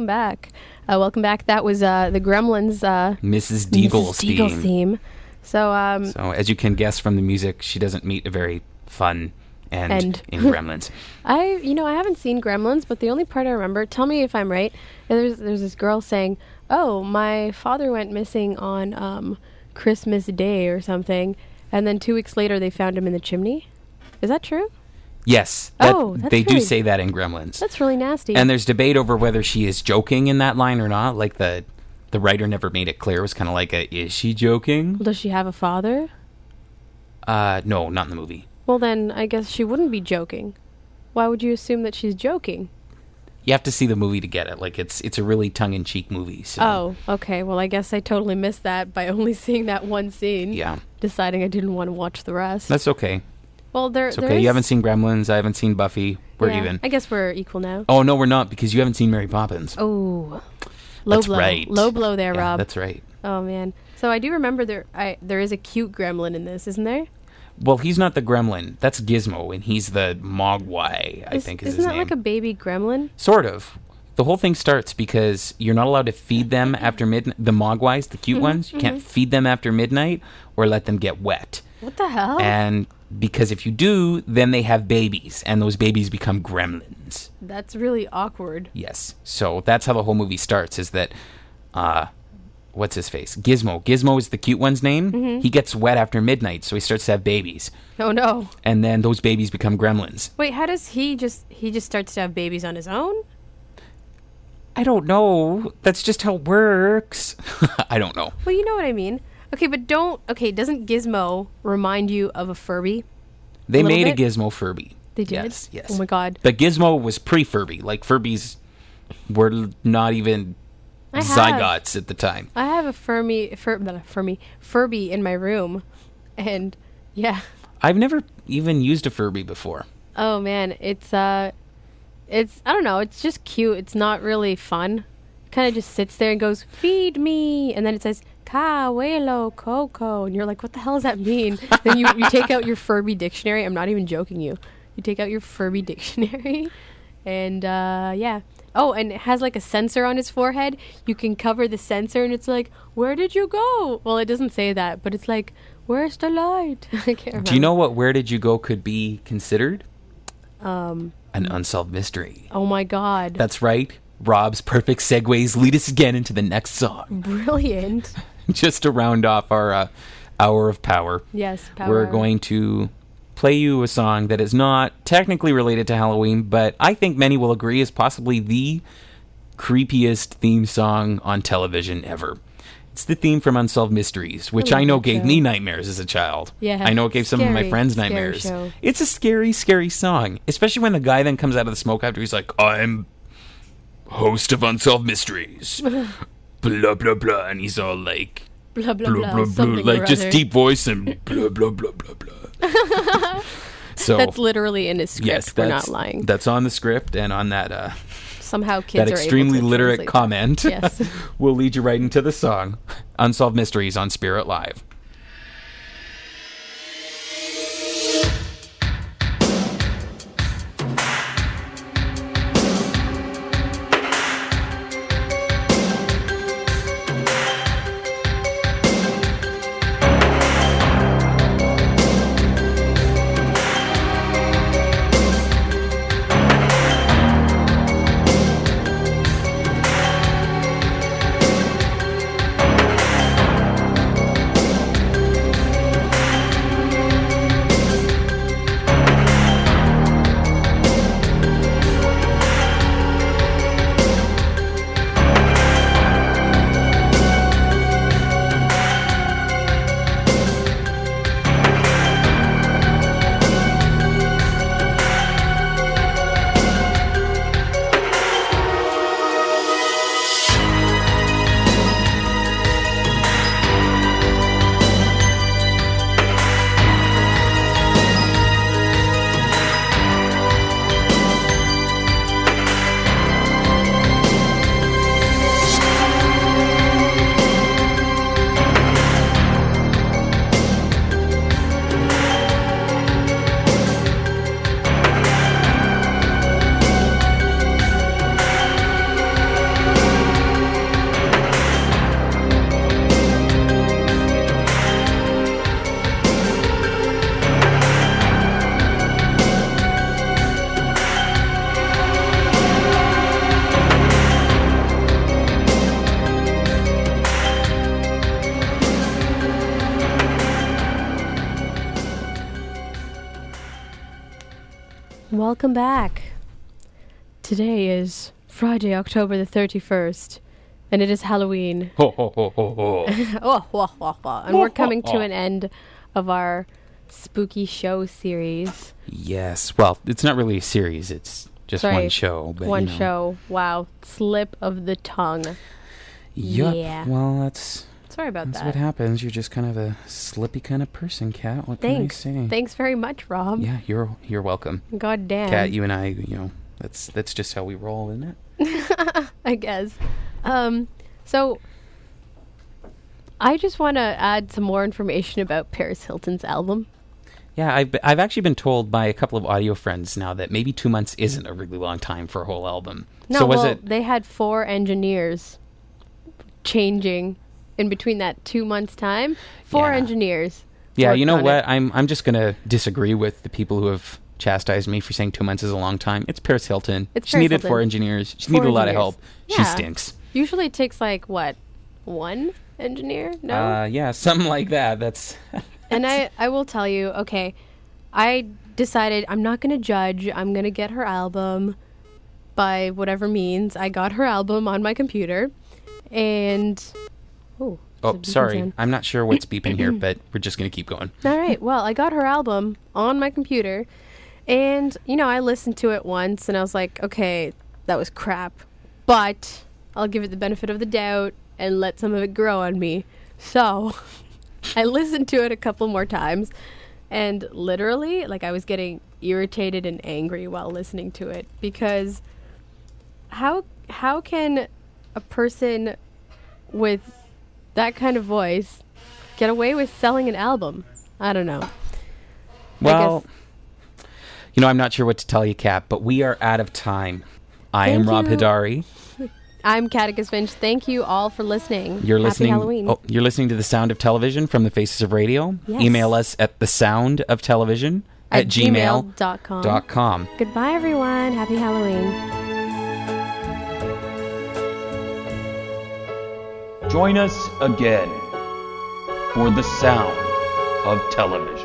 Welcome back. Uh, welcome back. That was uh, the Gremlins. Uh, Mrs. Deagle's Mrs. Deagle theme. theme. So, um, So, as you can guess from the music, she doesn't meet a very fun end, End. in [LAUGHS] Gremlins. I, you know, I haven't seen Gremlins, but the only part I remember, tell me if I'm right. There's there's this girl saying, "Oh, my father went missing on um, Christmas Day or something," and then two weeks later they found him in the chimney. Is that true? Yes, that, Oh, that's they do say that in Gremlins. That's really nasty. And there's debate over whether she is joking in that line or not. Like the the writer never made it clear. It was kind of like a, is she joking? Does she have a father? Uh, no, not in the movie. Well, then I guess she wouldn't be joking. Why would you assume that she's joking? You have to see the movie to get it. Like it's it's a really tongue in cheek movie. So Oh, okay. Well, I guess I totally missed that by [LAUGHS] only seeing that one scene. yeah, Deciding I didn't want to watch the rest. that's okay. Well, there. It's okay. is- You haven't seen Gremlins. I haven't seen Buffy. We're yeah, even. I guess we're equal now. Oh no, we're not because you haven't seen Mary Poppins. Oh, low That's blow. right. Low blow there, Yeah, Rob. That's right. Oh man. So I do remember there. I there is a cute gremlin in this, isn't there? Well, he's not the Gremlin. That's Gizmo, and he's the Mogwai. I Is- think is Isn't his that name. like a baby gremlin? Sort of. The whole thing starts because you're not allowed to feed them [LAUGHS] after midnight. The mogwais, the cute Mhm, ones, you can't feed them after midnight or let them get wet. What the hell? And because if you do, then they have babies, and those babies become gremlins. That's really awkward. Yes. So that's how the whole movie starts. Is that, uh, what's his face? Gizmo. Gizmo is the cute one's name. Mhm. He gets wet after midnight, so he starts to have babies, Oh no. and then those babies become gremlins. Wait, how does he just he just starts to have babies on his own? I don't know. That's just how it works. [LAUGHS] I don't know. Well, you know what I mean. Okay, but don't. Okay, doesn't Gizmo remind you of a Furby? They little made a? Gizmo Furby. They did. Yes, yes. Oh my god. But Gizmo was pre Furby. Like Furbies were not even I have. at the time. I have a Furby, Fur, not a Furby, Furby in my room, and yeah. I've never even used a Furby before. Oh man, it's uh, it's I don't know. It's just cute. It's not really fun. Kind of just sits there and goes, "Feed me," and then it says "Kawelo Coco," and you're like, "What the hell does that mean?" then you you take out your Furby dictionary. I'm not even joking you. You take out your Furby dictionary, [LAUGHS] and uh, yeah. Oh, and it has like a sensor on his forehead. You can cover the sensor, and it's like, "Where did you go?" Well, it doesn't say that, but it's like, "Where's the light?" [LAUGHS] I can't remember. Do you know what Where Did You Go could be considered? Um. An unsolved mystery. Oh my God. That's right. Rob's perfect segues lead us again into the next song. Brilliant. [LAUGHS] Just to round off our uh, hour of power. Yes, power We're going to play you a song that is not technically related to Halloween, but I think many will agree is possibly the creepiest theme song on television ever. It's the theme from Unsolved Mysteries, which I I, know gave show. me nightmares as a child. Yeah, I know it gave some of my friends nightmares. show. It's a scary, scary song, especially when the guy then comes out of the smoke after he's like, I'm host of Unsolved Mysteries. [LAUGHS] blah, blah, blah. And he's all like, Blah, blah, blah, something like just other. deep voice and [LAUGHS] blah, blah, blah, blah, blah. [LAUGHS] So that's literally in his script. yes, We're not lying. That's on the script and on that uh, Somehow kids that are extremely literate comment. Yes. [LAUGHS] will lead you right into the song "Unsolved Mysteries" on Spirit Live. Welcome back. Today is Friday, October the 31st, and it is Halloween. [LAUGHS] Ho, ho, ho, ho, ho. [LAUGHS] oh, wah, wah, wah. And we're coming to an end of our spooky show series. yes. Well, it's not really a series. It's just Sorry, one show. But, one you know. show. Wow. Slip of the tongue. Yup. Yeah. Well, that's Sorry about that's that. That's what happens. You're just kind of a slippy kind of person, Kat. What Thanks. can I say? Thanks very much, Rob. Yeah, you're you're welcome. God damn. Kat, you and I, you know, that's that's just how we roll, isn't it? [LAUGHS] I guess. Um, so I just want to add some more information about Paris Hilton's album. Yeah, I've I've actually been told by a couple of audio friends now that maybe two months isn't a really long time for a whole album. No, so was well, it? they had four engineers changing in between that two months time. Four Yeah. engineers. Yeah, you know what? it. I'm I'm just gonna disagree with the people who have chastised me for saying two months is a long time. It's Paris Hilton. It's she Paris needed four engineers. She Four needed a lot of engineers. help. She stinks. Usually it takes like what, one engineer? No. Uh, yeah, something like that. That's [LAUGHS] and I, I will tell you, okay, I decided I'm not going to judge. I'm going to get her album by whatever means. I got her album on my computer. And. Oh, oh, there's a beeping sorry. sound. I'm not sure what's [COUGHS] beeping here, but we're just gonna keep going. All right. Well, I got her album on my computer. And, you know, I listened to it once and I was like, okay, that was crap. But I'll give it the benefit of the doubt and let some of it grow on me. So [LAUGHS] I listened to it a couple more times. And literally, like, I was getting irritated and angry while listening to it because how how can a person with that kind of voice get away with selling an album? I don't know. Well, you know, I'm not sure what to tell you, Kat, but we are out of time. I am Rob you. Hidari. [LAUGHS] I'm Catechus Finch. Thank you all for listening. You're Happy listening. Halloween. Oh, you're listening to the sound of television from the Faces of Radio. Yes. Email us at the sound of television at, At gmail gmail.com. dot com. Goodbye, everyone. Happy Halloween. Join us again for the sound of television.